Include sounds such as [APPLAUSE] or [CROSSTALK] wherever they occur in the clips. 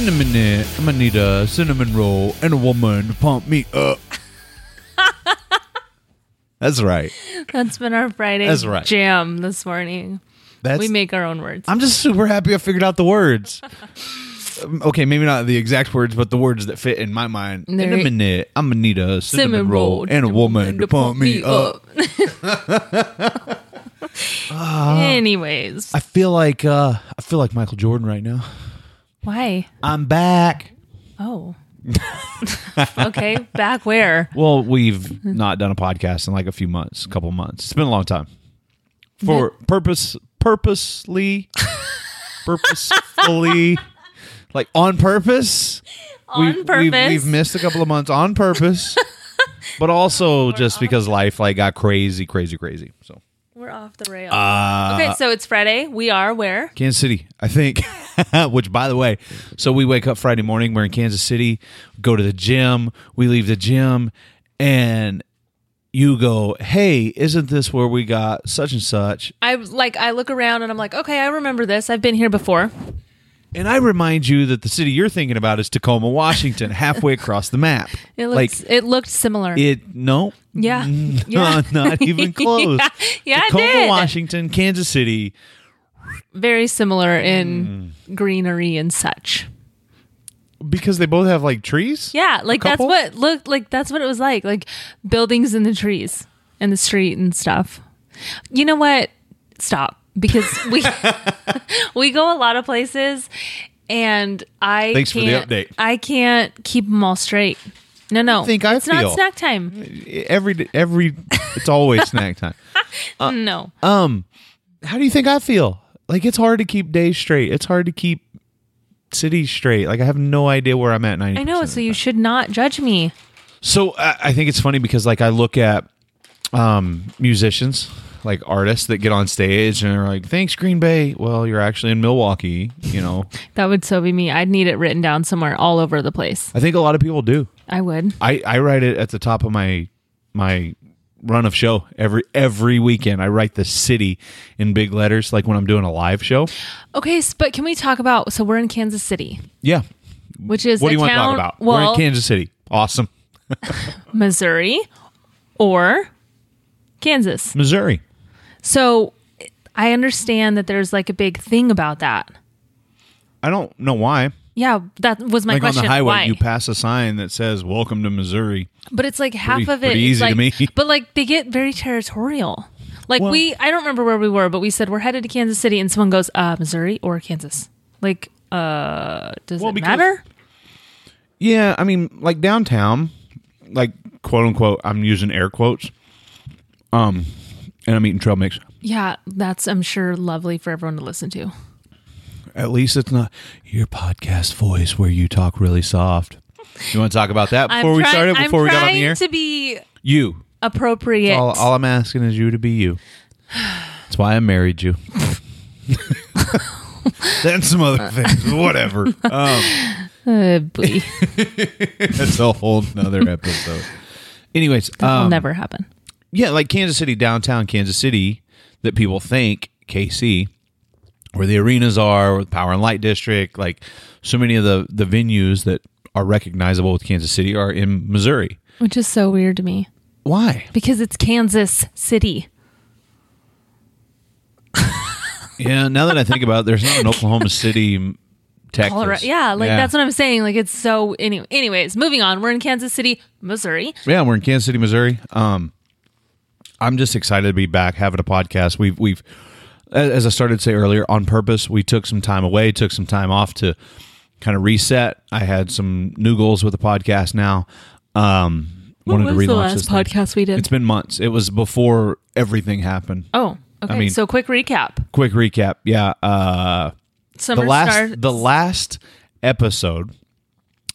In a minute, I'm gonna need a cinnamon roll and a woman to pump me up. [LAUGHS] That's right. That's been our Friday That's right. jam this morning. That's we make our own words. I'm just super happy I figured out the words. Um, okay, maybe not the exact words, but the words that fit in my mind. In a minute, I'm gonna need a cinnamon, Cinnamon roll roll and a woman to pump me up. [LAUGHS] [LAUGHS] Anyways, I feel like uh I feel like Michael Jordan right now. Why? I'm back. Oh. [LAUGHS] okay, back where? Well, we've not done a podcast in like a few months, a couple months. It's been a long time. For purpose, purposely, [LAUGHS] purposefully, like on purpose. On We've- purpose. We've, we've missed a couple of months on purpose, [LAUGHS] but also just because life like got crazy, crazy, crazy. So We're off the rail. uh, okay, so it's Friday. We are where? Kansas City, I think. [LAUGHS] Which, by the way, so we wake up Friday morning. We're in Kansas City. Go to the gym. We leave the gym, and you go, "Hey, isn't this where we got such and such?" I like I look around and I'm like, okay, I remember this. I've been here before. And I remind you that the city you're thinking about is Tacoma, Washington, [LAUGHS] halfway across the map. It looked like it looked similar. it. No, yeah. [LAUGHS] no, [LAUGHS] yeah. not even close. yeah, yeah Tacoma. Washington, Kansas City. Very similar in Mm. greenery and such. Because they both have like trees. Yeah, like that's what looked like that's what it was like. Like buildings in the trees and the street and stuff. You know what? Stop. Because we [LAUGHS] [LAUGHS] we go a lot of places and I Thanks for the can't, update. I can't keep them all straight. No, no. think I it's feel? not snack time. Every every, it's always snack time. [LAUGHS] no. Um, how do you think I feel? Like it's hard to keep days straight. It's hard to keep cities straight. Like I have no idea where I'm at. Ninety. I know, so you should not judge me. So I, I think it's funny because like I look at um musicians, like artists that get on stage and are like, "Thanks, Green Bay." Well, you're actually in Milwaukee. You know, [LAUGHS] That would so be me. I'd need it written down somewhere all over the place. I think a lot of people do. I would. I I write it at the top of my my run of show every every weekend. I write the city in big letters, like when I'm doing a live show. Okay, but can we talk about so we're in Kansas City, Yeah. which is What do you want to talk about? Well, We're in Kansas City. Awesome. [LAUGHS] Missouri or Kansas. Missouri. So I understand that there's like a big thing about that. I don't know why. Yeah, that was my like question. on the highway, Why? you pass a sign that says "Welcome to Missouri." but it's like half Pretty- of it easy to me. [LAUGHS] but like they get very territorial. Like Well- we, I don't remember where we were, but we said we're headed to Kansas City, and someone goes, uh, Missouri or Kansas. Like, uh, does Well, it because- matter? Yeah, I mean, like downtown, like quote unquote. I'm using air quotes. Um, and I'm eating trail mix. Yeah, that's I'm sure lovely for everyone to listen to. At least it's not your podcast voice where you talk really soft. You want to talk about that [LAUGHS] before I'm we started? I'm Before we got on trying the air, to be you. appropriate. All, all I'm asking is you to be you. That's why I married you. [LAUGHS] then some other things, whatever. Um, [LAUGHS] Uh, that's a whole nother episode. Anyways, that will um, never happen. Yeah, like Kansas City, downtown Kansas City, that people think KC, where the arenas are, the Power and Light District, like so many of the the venues that are recognizable with Kansas City are in Missouri. Which is so weird to me Why? because it's Kansas City. [LAUGHS] Yeah, now that I think about it, there's not an Oklahoma City, Texas. Colorado. Yeah, like that's what I'm saying. Like it's so. Any, anyways, moving on. We're in Kansas City, Missouri. Yeah, we're in Kansas City, Missouri. Um, I'm just excited to be back having a podcast. We've we've as I started to say earlier, on purpose, we took some time away, took some time off to kind of reset. I had some new goals with the podcast now. Um, What wanted to was relaunch the last this thing. podcast we did? It's been months. It was before everything happened. oh, okay. mean- so quick recap. Quick recap. Yeah. Uh, Summer the last starts. the last episode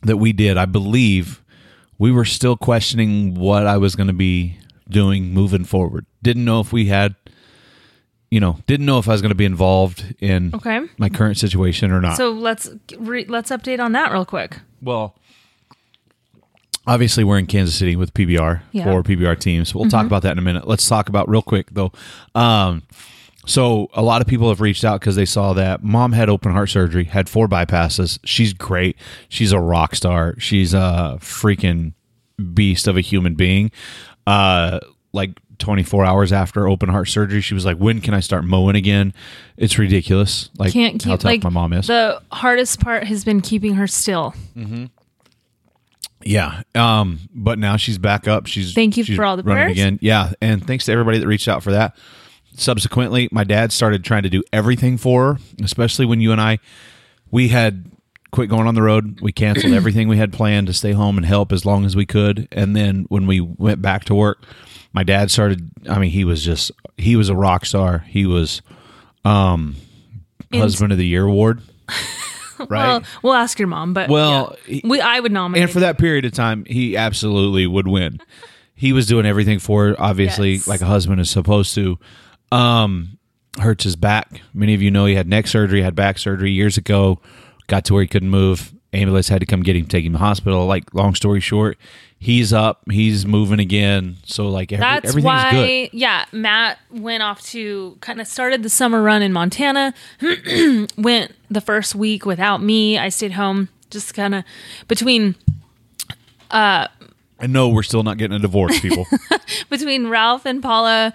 that we did, I believe we were still questioning what I was going to be doing moving forward. Didn't know if we had you know, didn't know if I was going to be involved in Okay. my current situation or not. So let's re- let's update on that real quick. well, obviously we're in Kansas City with PBR Yeah. Mm-hmm. for PBR teams. We'll talk about that in a minute. Let's talk about real quick though. Um, So a lot of people have reached out because they saw that mom had open heart surgery, had four bypasses. She's great. She's a rock star. She's a freaking beast of a human being. Uh, like 24 hours after open heart surgery, she was like, "When can I start mowing again?" It's ridiculous. Like Can't keep how tough like my mom is. The hardest part has been keeping her still. Mm-hmm. Yeah. Um, but now she's back up. She's Thank you she's for all the running prayers. again. Yeah, and thanks to everybody that reached out for that. Subsequently, my dad started trying to do everything for her, especially when you and I we had quit going on the road. We canceled [CLEARS THROAT] everything we had planned to stay home and help as long as we could. And then when we went back to work, my dad started I mean, he was just he was a rock star. He was um And- husband of the year award. [LAUGHS] right? Well, we'll ask your mom, but Well, yeah. we I would nominate. and for that period of time, he absolutely would win. [LAUGHS] He was doing everything for her, obviously, Yes. like a husband is supposed to. Um, hurts his back. Many of you know he had neck surgery, had back surgery years ago. Got to where he couldn't move. Ambulance had to come get him, take him to the hospital. Like long story short, he's up, he's moving again. So like every, That's everything's why, good. yeah, Matt went off to kind of started the summer run in Montana. [CLEARS THROAT] went the first week without me. I stayed home, just kind of between uh, And no, we're still not getting a divorce, people. [LAUGHS] between Ralph and Paula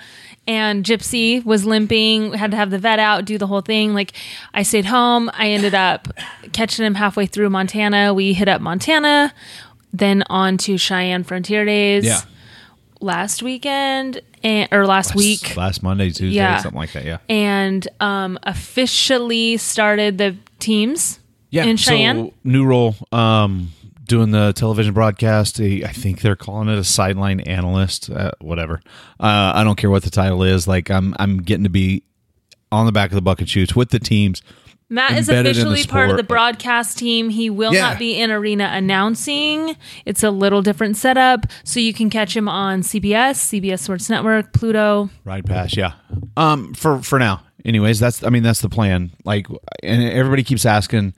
and Gypsy was limping, had to have the vet out, do the whole thing. Like I stayed home. I ended up catching him halfway through Montana. We hit up Montana, then on to Cheyenne Frontier Days yeah, last weekend and or last week. last Monday, Tuesday, Yeah. something like that. Yeah, and um, officially started the teams yeah. in Cheyenne. So new role, um, doing the television broadcast. I think they're calling it a sideline analyst. Uh, whatever. Uh, I don't care what the title is. Like I'm, I'm getting to be on the back of the bucket shoots with the teams. Matt is embedded in the officially part of the broadcast team. He will Yeah. not be in arena announcing. It's a little different setup, so you can catch him on CBS, CBS Sports Network, Pluto. Ride pass, yeah. Um, for for now, anyways, that's I mean that's the plan. Like, and everybody keeps asking,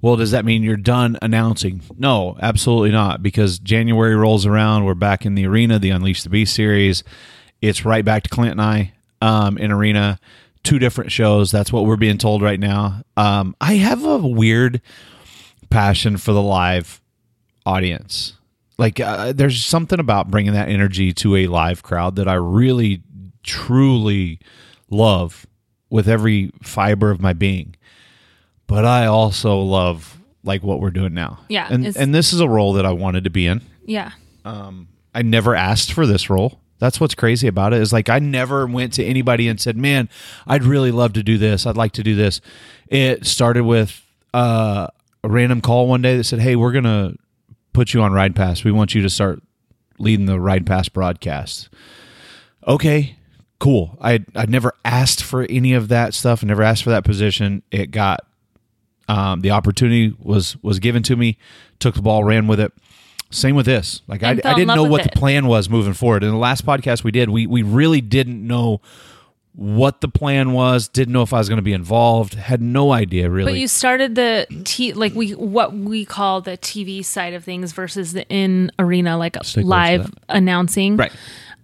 well, does that mean you're done announcing? No, absolutely not. Because January rolls around, we're back in the arena, the Unleash the Beast series. It's right back to Clint and I um, in arena. Two different shows. That's what we're being told right now. Um, I have a weird passion for the live audience. Like, uh, there's something about bringing that energy to a live crowd that I really, truly love with every fiber of my being. But I also love like what we're doing now. Yeah, and and this is a role that I wanted to be in. Yeah. I never asked for this role. That's what's crazy about it is like I never went to anybody and said, "Man, I'd really love to do this. I'd like to do this." It started with uh, a random call one day that said, "Hey, we're gonna put you on Ride Pass. We want you to start leading the Ride Pass broadcast." Okay, cool. I I never asked for any of that stuff. I never asked for that position. It got um, the opportunity was was given to me. Took the ball, ran with it. Same with this. Like I, I didn't know what it. the plan was moving forward. In the last podcast we did, we we really didn't know what the plan was. Didn't know if I was going to be involved. Had no idea really. But you started the t like we what we call the TV side of things versus the in arena like Stay live announcing. right.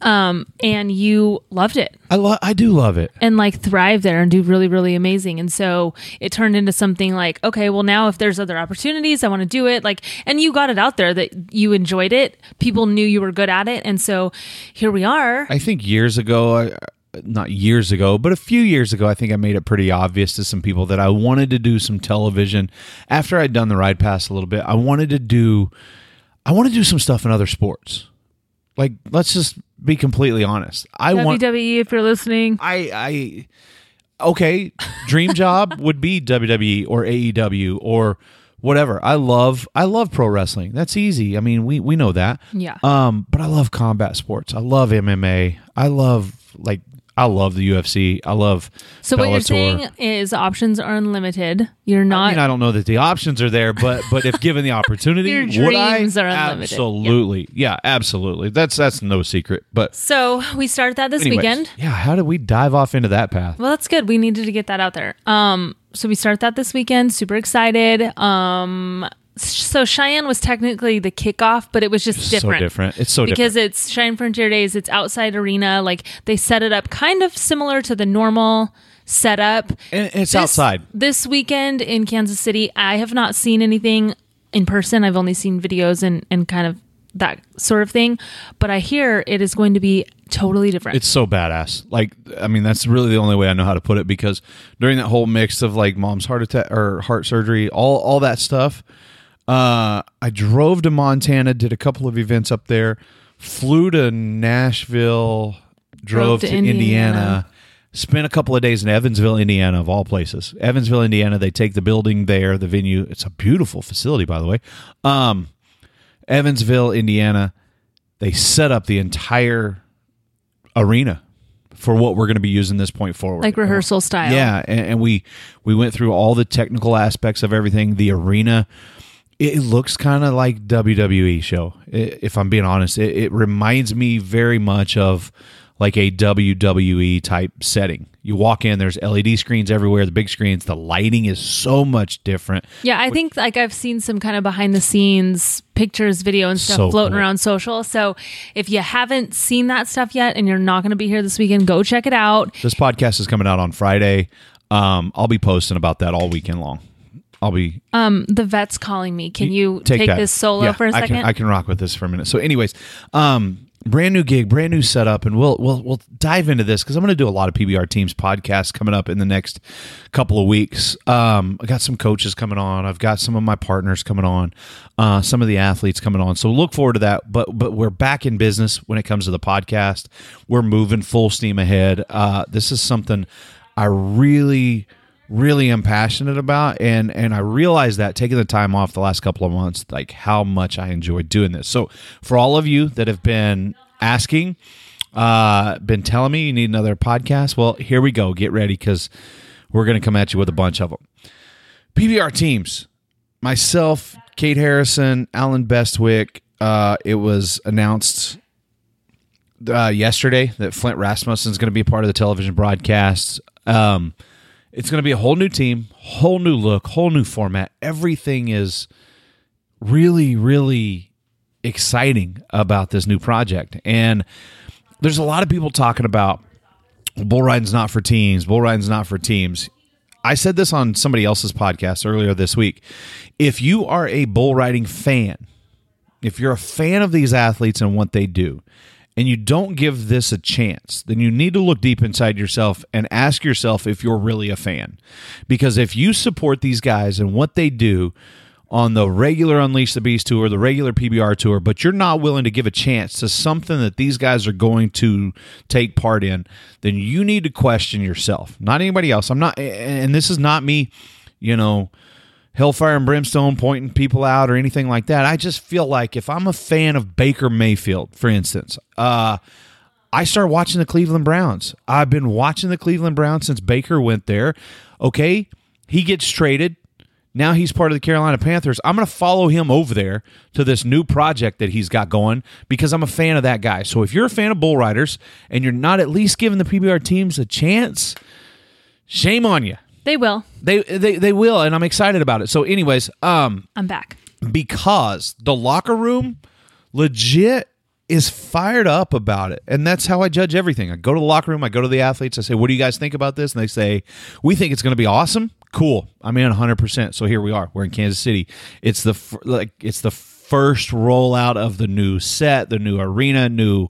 Um, and you loved it. I lo- I do love it. and like thrive there and do really really amazing and so it turned into something like okay well now if there's other opportunities i want to do it like and you got it out there that you enjoyed it people knew you were good at it and so here we are I think years ago, I, uh, not years ago, but a few years ago, I think I made it pretty obvious to some people that I wanted to do some television. After I'd done the ride pass a little bit, I wanted to do, I want to do some stuff in other sports. Like, let's just be completely honest. I want, wwe if you're listening I, I, okay, dream [LAUGHS] job would be WWE or AEW or whatever. I love, I love pro wrestling. That's easy. I mean, we we know that. Yeah. Um, but I love combat sports. I love MMA. I love like I love the UFC. I love so what you're saying is options are unlimited you're I not mean, I don't know that the options are there, but but if given the [LAUGHS] opportunity, Your would I? dreams are unlimited. Absolutely, yeah. absolutely. That's that's no secret. But so we start that this anyways, weekend yeah. How did we dive off into that path? Well, that's good. We needed to get that out there. Um, so we start that this weekend. Super excited. Um, so Cheyenne was technically the kickoff, but it was just different. So different. It's so different. because different. it's Cheyenne Frontier Days. It's outside arena. Like they set it up kind of similar to the normal setup. And it's This- outside. This weekend in Kansas City, I have not seen anything in person. I've only seen videos and, and kind of that sort of thing. But I hear it is going to be totally different. It's so badass. Like, I mean, that's really the only way I know how to put it because during that whole mix of like mom's heart attack or heart surgery, all all that stuff, uh, I drove to Montana, did a couple of events up there, flew to Nashville, drove, to, to Indiana. Indiana. Spent a couple of days in Evansville, Indiana, of all places. Evansville, Indiana. They take the building there, the venue. It's a beautiful facility, by the way. Um, Evansville, Indiana. They set up the entire arena for what we're going to be using this point forward. like rehearsal style. Yeah, and, and we we went through all the technical aspects of everything. The arena, it, looks kind of like WWE show. If I'm being honest, it, it reminds me very much of like a WWE type setting. You walk in, there's LED screens everywhere, the big screens. The lighting is so much different. Yeah, I think like I've seen some kind of behind the scenes pictures, video, and stuff So floating cool. around social. So if you haven't seen that stuff yet and you're not going to be here this weekend, go check it out. This podcast is coming out on Friday. Um, I'll be posting about that all weekend long. I'll be Um, the vet's calling me. Can you take, that. this solo Yeah, for a second? can, I can rock with this for a minute. So, anyways, um, brand new gig, brand new setup, and we'll we'll we'll dive into this because I'm going to do a lot of PBR teams podcasts coming up in the next couple of weeks. Um, I got some coaches coming on. I've got some of my partners coming on. Uh, some of the athletes coming on. So look forward to that. But but we're back in business when it comes to the podcast. We're moving full steam ahead. Uh, this is something I really really am passionate about and and I realized that taking the time off the last couple of months like how much I enjoyed doing this. So for all of you that have been asking uh been telling me you need another podcast, well, here we go. Get ready cuz we're going to come at you with a bunch of them. PBR teams. Myself, Kate Harrison, Alan Bestwick, uh it was announced uh, yesterday that Flint Rasmussen is going to be a part of the television broadcast. Um, it's going to be a whole new team, whole new look, whole new format. Everything is really, really exciting about this new project. And there's a lot of people talking about bull riding's not for teams, bull riding's not for teams. I said this on somebody else's podcast earlier this week. If you are a bull riding fan, if you're a fan of these athletes and what they do, and you don't give this a chance, then you need to look deep inside yourself and ask yourself if you're really a fan. Because if you support these guys and what they do on the regular Unleash the Beast tour, the regular PBR tour, but you're not willing to give a chance to something that these guys are going to take part in, then you need to question yourself, not anybody else. I'm not, and this is not me, you know hellfire and brimstone pointing people out or anything like that. I just feel like if I'm a fan of Baker Mayfield, for instance, uh, I start watching the Cleveland Browns. I've been watching the Cleveland Browns since Baker went there. Okay, he gets traded. Now he's part of the Carolina Panthers. I'm going to follow him over there to this new project that he's got going because I'm a fan of that guy. So if you're a fan of bull riders and you're not at least giving the PBR teams a chance, shame on you. They will. They they they will, and I'm excited about it. So, anyways, um, I'm back. because the locker room legit is fired up about it, and that's how I judge everything. I go to the locker room, I go to the athletes, I say, "What do you guys think about this?" And they say, "We think it's going to be awesome." Cool. I'm in 100. percent So here we are. We're in Kansas City. It's the like it's the first rollout of the new set, the new arena, new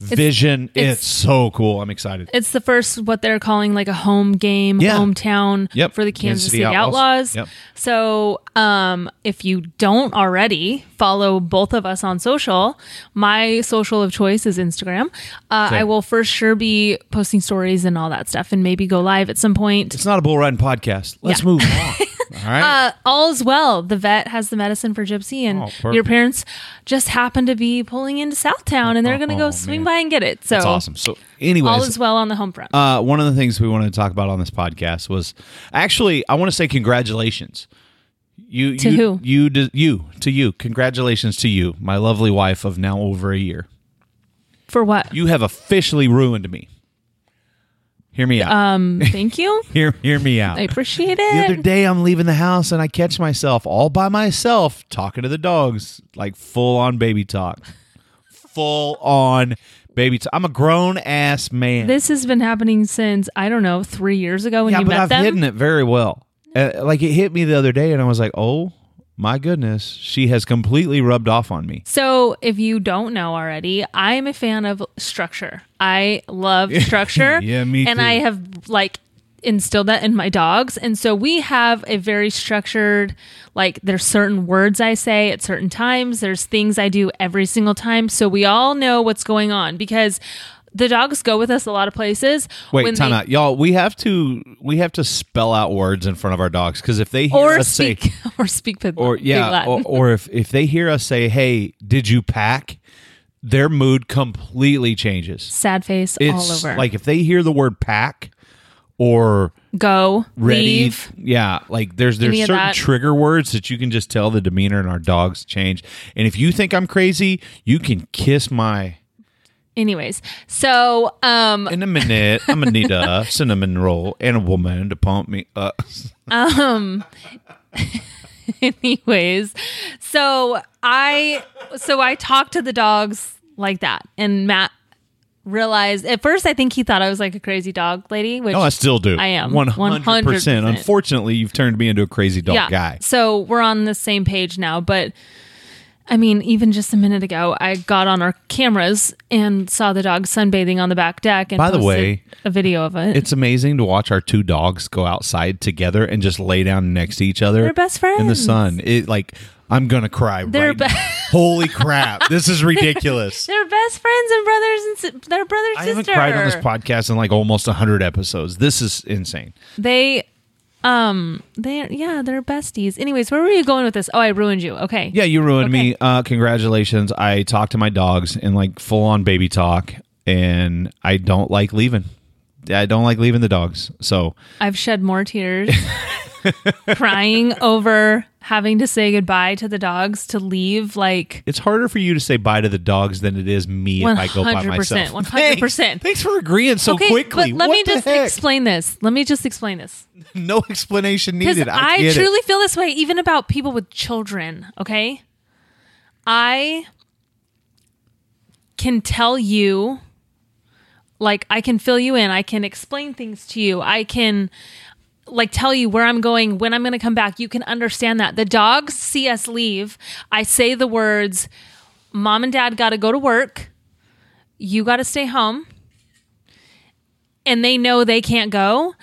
vision. It's, it's- so cool. I'm excited. It's the first what they're calling like a home game, Yeah. hometown Yep. for the Kansas City City, Outlaws. Outlaws. Yep. So, um, if you don't already follow both of us on social, my social of choice is Instagram. Uh, I will for sure be posting stories and all that stuff, and maybe go live at some point. It's not a bull riding podcast. Let's Yeah. move on. [LAUGHS] All right. Uh, all is well. The vet has the medicine for Gypsy, and Oh, your parents just happen to be pulling into Southtown, and they're going to go Oh, swing man. by and get it. So That's awesome. So, anyway, all is well on the home front. uh, one of the things we wanted to talk about on this podcast was actually I want to say congratulations. You To you, who? You you to you. Congratulations to you, my lovely wife of now over a year. for what? You have officially ruined me. Hear me out. Um, thank you. [LAUGHS] hear hear me out. I appreciate it. the other day I'm leaving the house and I catch myself all by myself talking to the dogs, like full on baby talk. Full on baby talk. I'm a grown ass man. This has been happening since I don't know three years ago when yeah, you but met I've them. hidden it very well. Uh, like it hit me the other day and I was like, "Oh, my goodness, she has completely rubbed off on me." So, if you don't know already, I am a fan of structure. I love [LAUGHS] structure. Yeah, me And too. I have like instilled that in my dogs. And so we have a very structured like there's certain words I say at certain times, there's things I do every single time so we all know what's going on because the dogs go with us a lot of places. Wait, time they- out, y'all. We have to we have to spell out words in front of our dogs because if they hear Or us speak, say [LAUGHS] or speak Pig, or yeah, or, or if if they hear us say, "Hey, did you pack?" Their mood completely changes. sad face It's all over. like if they hear the word pack or go, ready, leave. yeah, like there's there's certain trigger words that you can just tell the demeanor in our dogs change. And if you think I'm crazy, you can kiss my Anyways, so um in a minute. I'm gonna need a [LAUGHS] cinnamon roll and a woman to pump me up. um anyways so i so i talked to the dogs like that and matt realized at first i think he thought i was like a crazy dog lady which No, I still do. I am. 100%. 100%. Unfortunately, you've turned me into a crazy dog yeah guy. so we're on the same page now but i mean even just a minute ago i got on our cameras and saw the dog sunbathing on the back deck and By the way, a video of it It's amazing to watch our two dogs go outside together and just lay down next to each other. They're best friends in the sun. It like I'm gonna cry. They're right be- now. [LAUGHS] Holy crap! This is ridiculous. [LAUGHS] they're best friends and brothers and si- they're brother I sister haven't cried on this podcast in like almost hundred episodes. This is insane. They um they yeah, they're besties. Anyways, where were you going with this? Oh, I ruined you. Okay. Yeah, you ruined Okay. me. Uh, congratulations. I talked to my dogs in like full on baby talk, and I don't like leaving. I don't like leaving the dogs. So I've shed more tears [LAUGHS] crying over having to say goodbye to the dogs to leave like it's harder for you to say bye to the dogs than it is me if I go by 100%, myself. 100%. [LAUGHS] Thanks, Thanks for agreeing so okay, quickly. But let What me the just heck? explain this. Let me just explain this. [LAUGHS] no explanation Because needed. I, I, get truly it. feel this way even about people with children, okay? I can tell you like I can fill you in. I can explain things to you. I can like tell you where I'm going, when I'm going to come back. You can understand that. The dogs see us leave. I say the words, "Mom and Dad got to go to work. You got to stay home." And they know they can't go,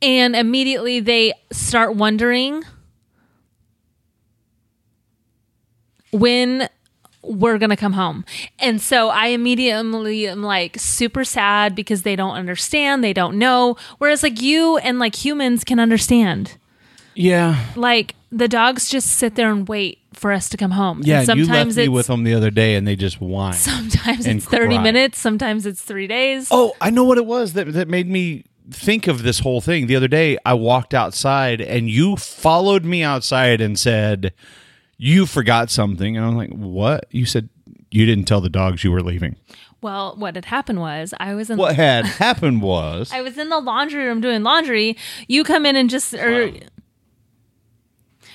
and immediately they start wondering when we're gonna come home. And so I immediately am like super sad because they don't understand, they don't know. Whereas like you and like humans can understand. Yeah. Like the dogs just sit there and wait for us to come home. Yeah, and you left sometimes me with them the other day, and they just whine. sometimes it's 30 cry. minutes, sometimes it's three days. Oh, I know what it was that that made me think of this whole thing. The other day, I walked outside, and you followed me outside and said you forgot something, and I'm like, "What?" You said you didn't tell the dogs you were leaving. Well, what had happened was I was in What had [LAUGHS] happened was I was in the laundry room doing laundry. You come in and just or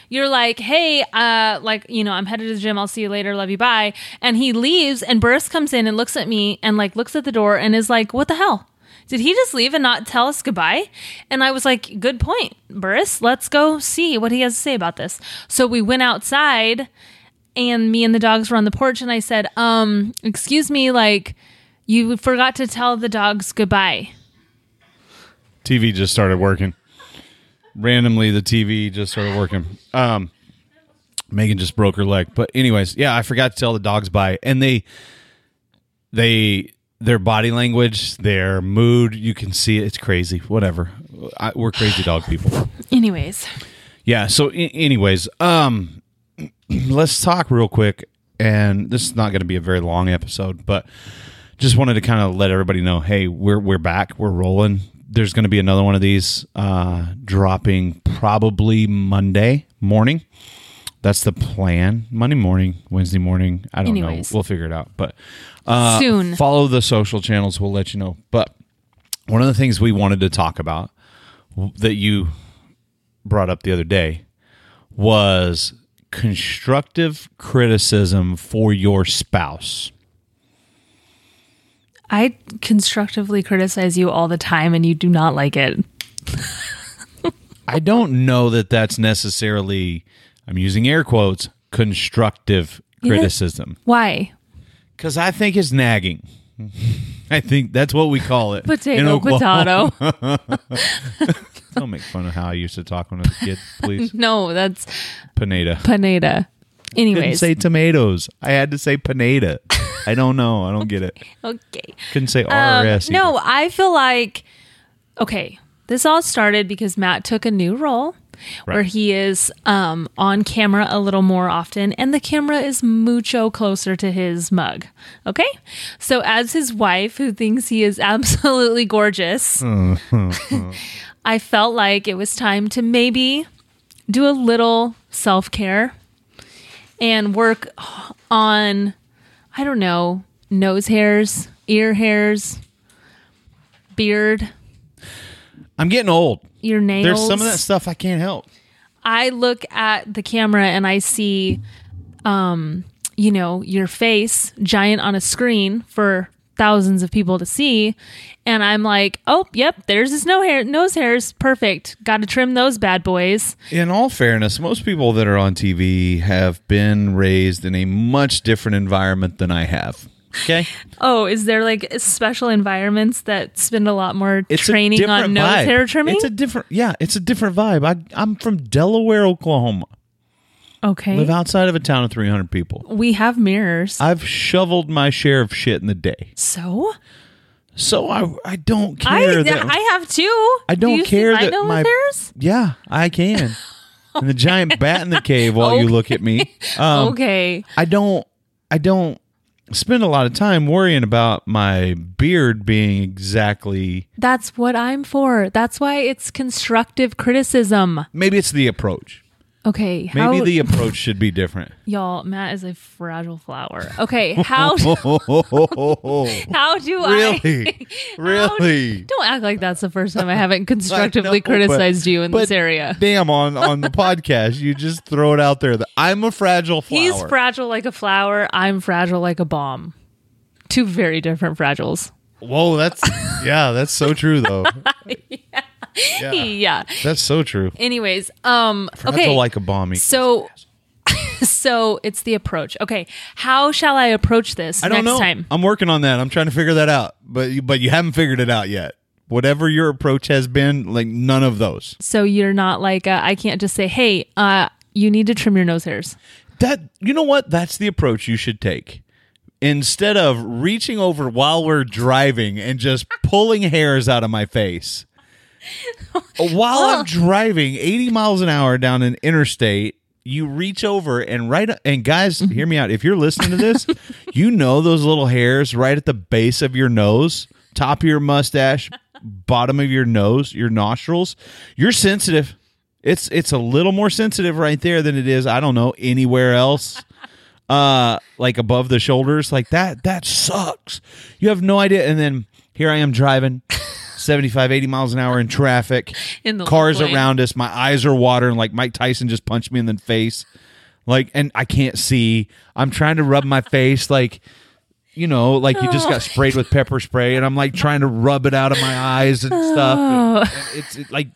you're like, hey, uh, like, you know, I'm headed to the gym. I'll see you later. Love you. Bye. And he leaves and Burris comes in and looks at me and like looks at the door and is like, what the hell? Did he just leave and not tell us goodbye? And I was like, good point, Burris. Let's go see what he has to say about this. So we went outside and me and the dogs were on the porch and I said, um, excuse me, like, you forgot to tell the dogs goodbye. TV just started working. Randomly, the TV just started working. Um, Megan just broke her leg, but anyways, yeah, I forgot to tell the dogs bye, and they, they, their body language, their mood, you can see it. It's crazy. Whatever, I, we're crazy dog people. Anyways. Yeah. So, I- anyways, um, [CLEARS THROAT] let's talk real quick, and this is not going to be a very long episode, but just wanted to kind of let everybody know, hey, we're we're back, we're rolling. There's going to be another one of these uh, dropping probably Monday morning. That's the plan. Monday morning, Wednesday morning. I don't Anyways. know. We'll figure it out. But uh, Soon. follow the social channels. We'll let you know. But one of the things we wanted to talk about that you brought up the other day was constructive criticism for your spouse. I constructively criticize you all the time and you do not like it. [LAUGHS] I don't know that that's necessarily, I'm using air quotes, constructive Yeah. criticism. Why? Because I think it's nagging. [LAUGHS] I think that's what we call it. Potato, potato. [LAUGHS] Don't make fun of how I used to talk when I was a kid, [LAUGHS] please. no, that's Pineda. panada. Didn't say tomatoes. I had to say Pineda. I don't know. I don't get it. okay. Couldn't say Um, RRS. either. no, I feel like okay. This all started because Matt took a new role where he is um, on camera a little more often, and the camera is mucho closer to his mug. Okay, so as his wife, who thinks he is [LAUGHS] absolutely gorgeous, [LAUGHS] I felt like it was time to maybe do a little self care and work on I don't know, nose hairs, ear hairs, beard, I'm getting old. Your nails. There's some of that stuff I can't help. I look at the camera and I see, um, you know, your face giant on a screen for thousands of people to see, and I'm like, oh, yep, there's his nose hair, nose hairs, perfect. Got to trim those bad boys. In all fairness, most people that are on TV have been raised in a much different environment than I have. Okay? Oh, is there like special environments that spend a lot more It's training on nose vibe. hair trimming? It's a different, yeah, it's a different vibe. I, I'm from Delaware, Oklahoma. okay. Live outside of a town of 300 people. we have mirrors. I've shoveled my share of shit in the day. so So I, I don't I care that. I have two. I Do don't you care that my hairs? yeah, I can. [LAUGHS] and the giant bat in the cave while you look at me. [LAUGHS] Um, okay. I don't I don't spend a lot of time worrying about my beard being exactly That's what I'm for. That's why it's constructive criticism. maybe it's the approach. Okay. Maybe How, the approach should be different. [LAUGHS] y'all, Matt is a fragile flower. Okay. How [LAUGHS] how do I really? [LAUGHS] really? Don't act like that's the first time I haven't constructively know, but- criticized you in this area. Damn on on the podcast you just throw it out there that I'm a fragile flower. He's fragile like a flower. I'm fragile like a bomb. Two very different fragiles. Whoa, that's yeah, that's so true though. yeah. [LAUGHS] Yeah. That's so true. Anyways, um Fragile okay. like a bomb. So [LAUGHS] so it's the approach. Okay. How shall I approach this I don't next know. time? I'm working on that. I'm trying to figure that out. But you, but you haven't figured it out yet. Whatever your approach has been, like none of those. So you're not like uh, I can't just say, "Hey, uh you need to trim your nose hairs." That you know what? That's the approach you should take. Instead of reaching over while we're driving and just pulling hairs out of my face. [LAUGHS] While I'm driving 80 miles an hour down an interstate, you reach over and right and guys, hear me out. If you're listening to this, [LAUGHS] you know those little hairs right at the base of your nose, top of your mustache, bottom of your nose, your nostrils. You're sensitive. It's it's a little more sensitive right there than it is, I don't know, anywhere else. [LAUGHS] Uh like above the shoulders. Like that that sucks. You have no idea. And then here I am driving 75, 80 miles an hour in traffic. [LAUGHS] In the cars lane. around us. My eyes are watering like Mike Tyson just punched me in the face. Like and I can't see. I'm trying to rub my face like you know, like you just got oh. sprayed with pepper spray, and I'm like trying to rub it out of my eyes and stuff. And- oh. and it's it, like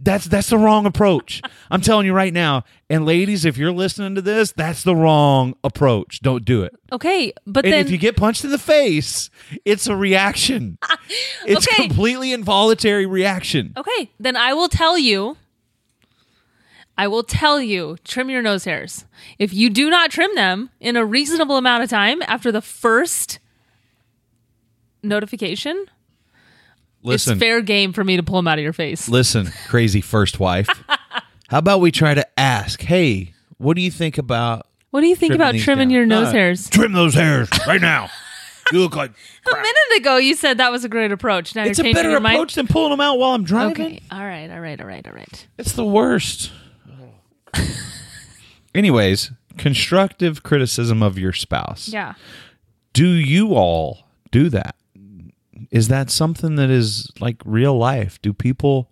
that's that's the wrong approach. I'm telling you right now. And ladies, if you're listening to this, that's the wrong approach. Don't do it. Okay, but And then if you get punched in the face, it's a reaction. [LAUGHS] It's Okay. completely involuntary reaction. Okay, then I will tell you. I will tell you, trim your nose hairs. If you do not trim them in a reasonable amount of time after the first notification, Listen, it's fair game for me to pull them out of your face. listen, crazy first wife. [LAUGHS] How about we try to ask, hey, what do you think about What do you think trimming about these trimming down? your nose Uh, hairs? Trim those hairs right now. You look like [LAUGHS] A minute ago, you said that was a great approach. Now it's a you're changing better your mind. approach than pulling them out while I'm driving. Okay, all right, all right, all right, all right. It's the worst. [LAUGHS] Anyways, constructive criticism of your spouse. Yeah. Do you all do that? is that something that is like real life? Do people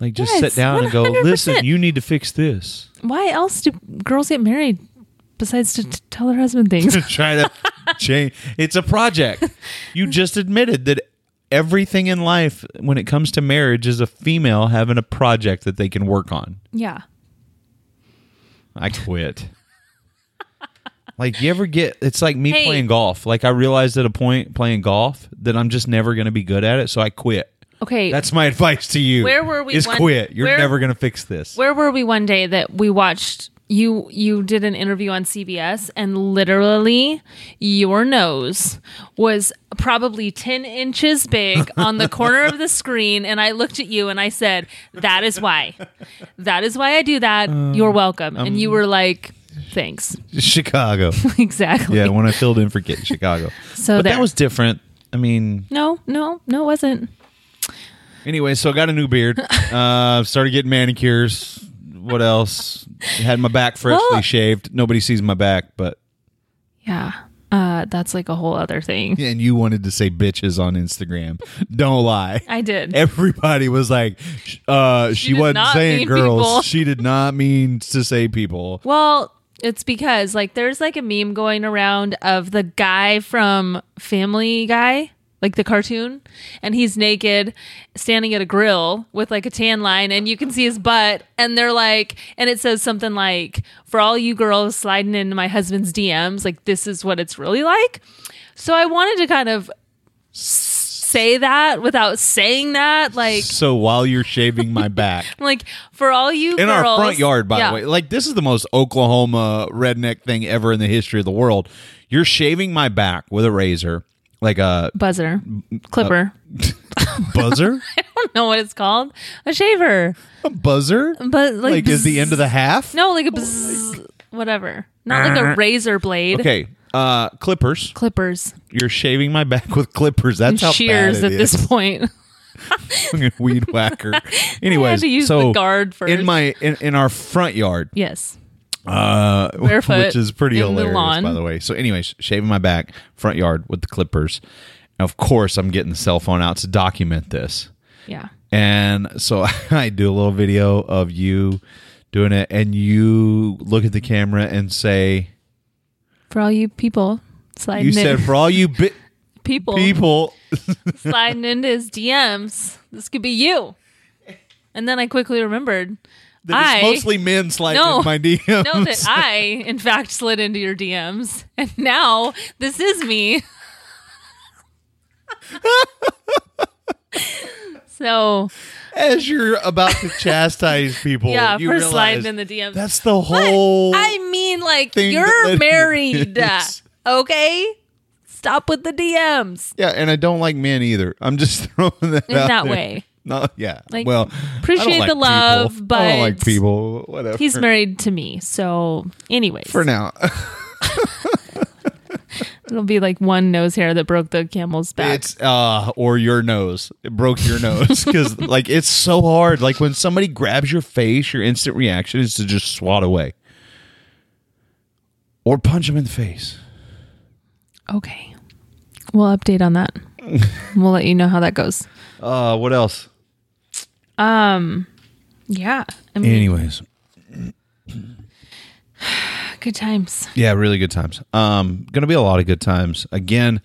like just Yes, sit down and go, listen, you need to fix this? Why else do girls get married besides to t- tell their husband things? to [LAUGHS] Try to change. It's a project. [LAUGHS] You just admitted that everything in life, when it comes to marriage, is a female having a project that they can work on. yeah. I quit. like you ever get it's like me Hey. playing golf. Like I realized at a point playing golf that I'm just never going to be good at it, so I quit. Okay. That's my [LAUGHS] advice to you. Where were we Is one- quit. You're where- never going to fix this. Where were we one day that we watched you you did an interview on CBS and literally your nose was probably 10 inches big [LAUGHS] on the corner of the screen and I looked at you and I said that is why that is why I do that you're welcome and you were like thanks Chicago. [LAUGHS] exactly yeah, when I filled in for Kit Chicago. So but that was different. I mean, no no no it wasn't anyway, so I got a new beard. [LAUGHS] Uh started getting manicures. What else? Had my back freshly Well- shaved. Nobody sees my back, but yeah uh that's like a whole other thing and you wanted to say bitches on Instagram. Don't lie. I did Everybody was like, uh, she, did wasn't saying girls. people. She did not mean to say people. Well, it's because like there's like a meme going around of the guy from Family Guy, like the cartoon, and he's naked standing at a grill with like a tan line and you can see his butt and they're like and it says something like for all you girls sliding into my husband's DMs, like this is what it's really like. So I wanted to kind of say that without saying that like So while you're shaving my back [LAUGHS] like for all you in our front yard, by Yeah. the way, like this is the most Oklahoma redneck thing ever in the history of the world. You're shaving my back with a razor, like a buzzer clipper buzzer, [LAUGHS] I don't know what it's called. A shaver. a buzzer. But like, Like, is the end of the half? No, like a bzz, whatever. Not like a razor blade. Okay, uh, clippers. Clippers. You're shaving my back with clippers. That's how shears bad at it this [LAUGHS] point. weed whacker. [LAUGHS] Anyways, to use so the guard first. in my in, in our front yard, yes. Uh, [LAUGHS] Barefoot which is pretty in the hilarious, lawn. by the way. So, anyways, shaving my back, front yard with the clippers. And of course, I'm getting the cell phone out to document this. Yeah. And so [LAUGHS] I do a little video of you doing it, and you look at the camera and say, For all you people sliding "You in, said for all you bi- [LAUGHS] people, people." sliding into his DMs, this could be you. And then I quickly remembered That I it's mostly men sliding No. my DMs. know that I, in fact, slid into your DMs, and now this is me. [LAUGHS] so As you're about to chastise people, yeah, you for realize sliding in the DMs. That's the whole. I mean, like you're married, okay? Stop with the DMs. yeah, and I don't like men either. I'm just [LAUGHS] throwing that In that there. way. [LAUGHS] No, yeah. Like, well, appreciate I don't like the love, people. I but don't like people. Whatever. He's married to me, so anyways, for now. [LAUGHS] it'll be like one nose hair that broke the camel's back. It's uh or your nose. It broke your nose [LAUGHS] because like it's so hard. Like when somebody grabs your face, your instant reaction is to just swat away or punch them in the face. okay, we'll update on that. we'll let you know how that goes. Uh, what else? Yeah, I mean, Anyways, [SIGHS] good times. yeah, really good times. Um, gonna be a lot of good times. Again,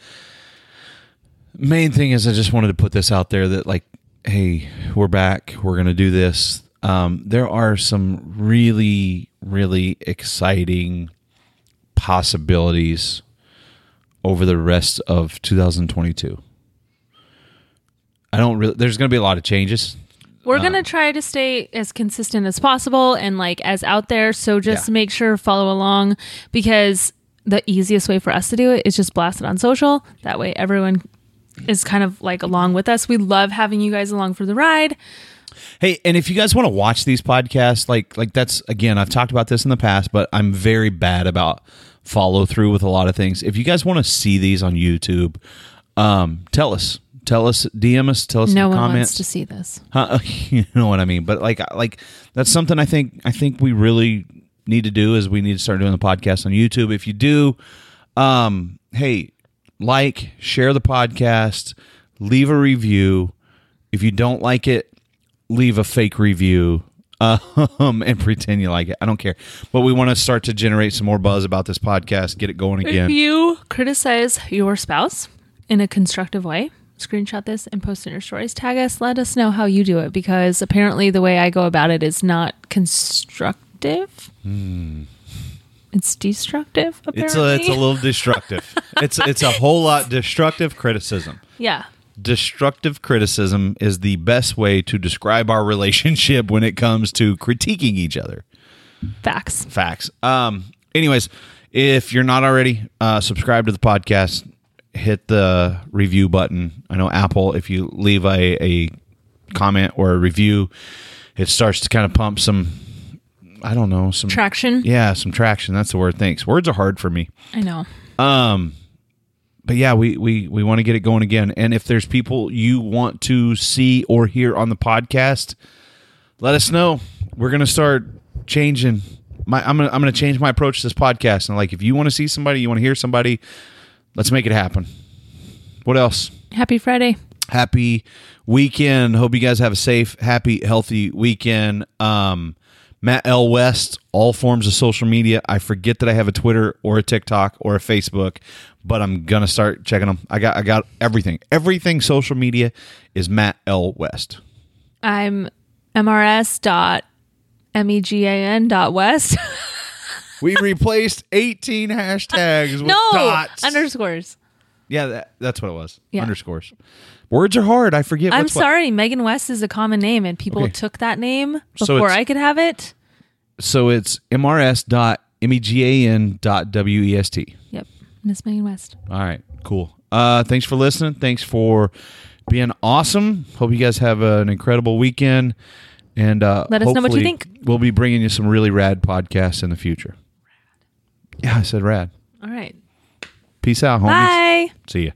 main thing is I just wanted to put this out there that like, hey, we're back. We're gonna do this. Um, there are some really, really exciting possibilities over the rest of 2022. I don't really. There's gonna be a lot of changes. We're Uh, gonna try to stay as consistent as possible and like as out there. So just Yeah. make sure follow along because the easiest way for us to do it is just blast it on social. That way everyone is kind of like along with us. We love having you guys along for the ride. Hey, and if you guys want to watch these podcasts, like like that's again, I've talked about this in the past, but I'm very bad about follow through with a lot of things. If you guys want to see these on YouTube, um, tell us, tell us, DM us, tell us No in the one comments. wants to see this. Huh? [LAUGHS] you know what I mean? But like like that's something I think I think we really need to do is we need to start doing the podcast on YouTube. If you do, um, hey, like, share the podcast, leave a review. If you don't like it, leave a fake review [LAUGHS] um, and pretend you like it. I don't care. But we want to start to generate some more buzz about this podcast, get it going again. If again. you criticize your spouse in a constructive way, screenshot this and post in your stories. Tag us. Let us know how you do it because apparently the way I go about it is not constructive. It's destructive. Hmm. It's Apparently, a, it's a little destructive. [LAUGHS] it's it's a whole lot destructive criticism. yeah. Destructive criticism is the best way to describe our relationship when it comes to critiquing each other. Facts. Facts. Um. Anyways, if you're not already, uh, subscribe to the podcast. Hit the review button. I know Apple. If you leave a, a comment or a review, it starts to kind of pump some. I don't know some Traction. Yeah, some traction. That's the word. Thanks. Words are hard for me. I know. Um, but yeah, we we we want to get it going again. And if there's people you want to see or hear on the podcast, let us know. We're gonna start changing. My I'm gonna I'm gonna change my approach to this podcast. And like, if you want to see somebody, you want to hear somebody, let's make it happen. What else? Happy Friday. happy weekend. Hope you guys have a safe, happy, healthy weekend. Um, Matt L. West, all forms of social media. I forget that I have a Twitter or a TikTok or a Facebook, but I'm gonna start checking them. I got I got everything. Everything social media is Matt L. West. I'm mrs dot megan dot west. [LAUGHS] We replaced 18 hashtags with no dots. underscores. yeah, that, that's what it was. Yeah. Underscores. Words are hard. I forget. I'm what's what. sorry, Megan West is a common name, and people Okay. took that name So before I could have it. So it's mrs.megan.west. Yep, Miss Megan West. All right, cool. Uh, thanks for listening. Thanks for being awesome. Hope you guys have an incredible weekend. And uh, Let us know what you think. We'll be bringing you some really rad podcasts in the future. Yeah, I said rad. All right, Peace out, homies. bye. See ya.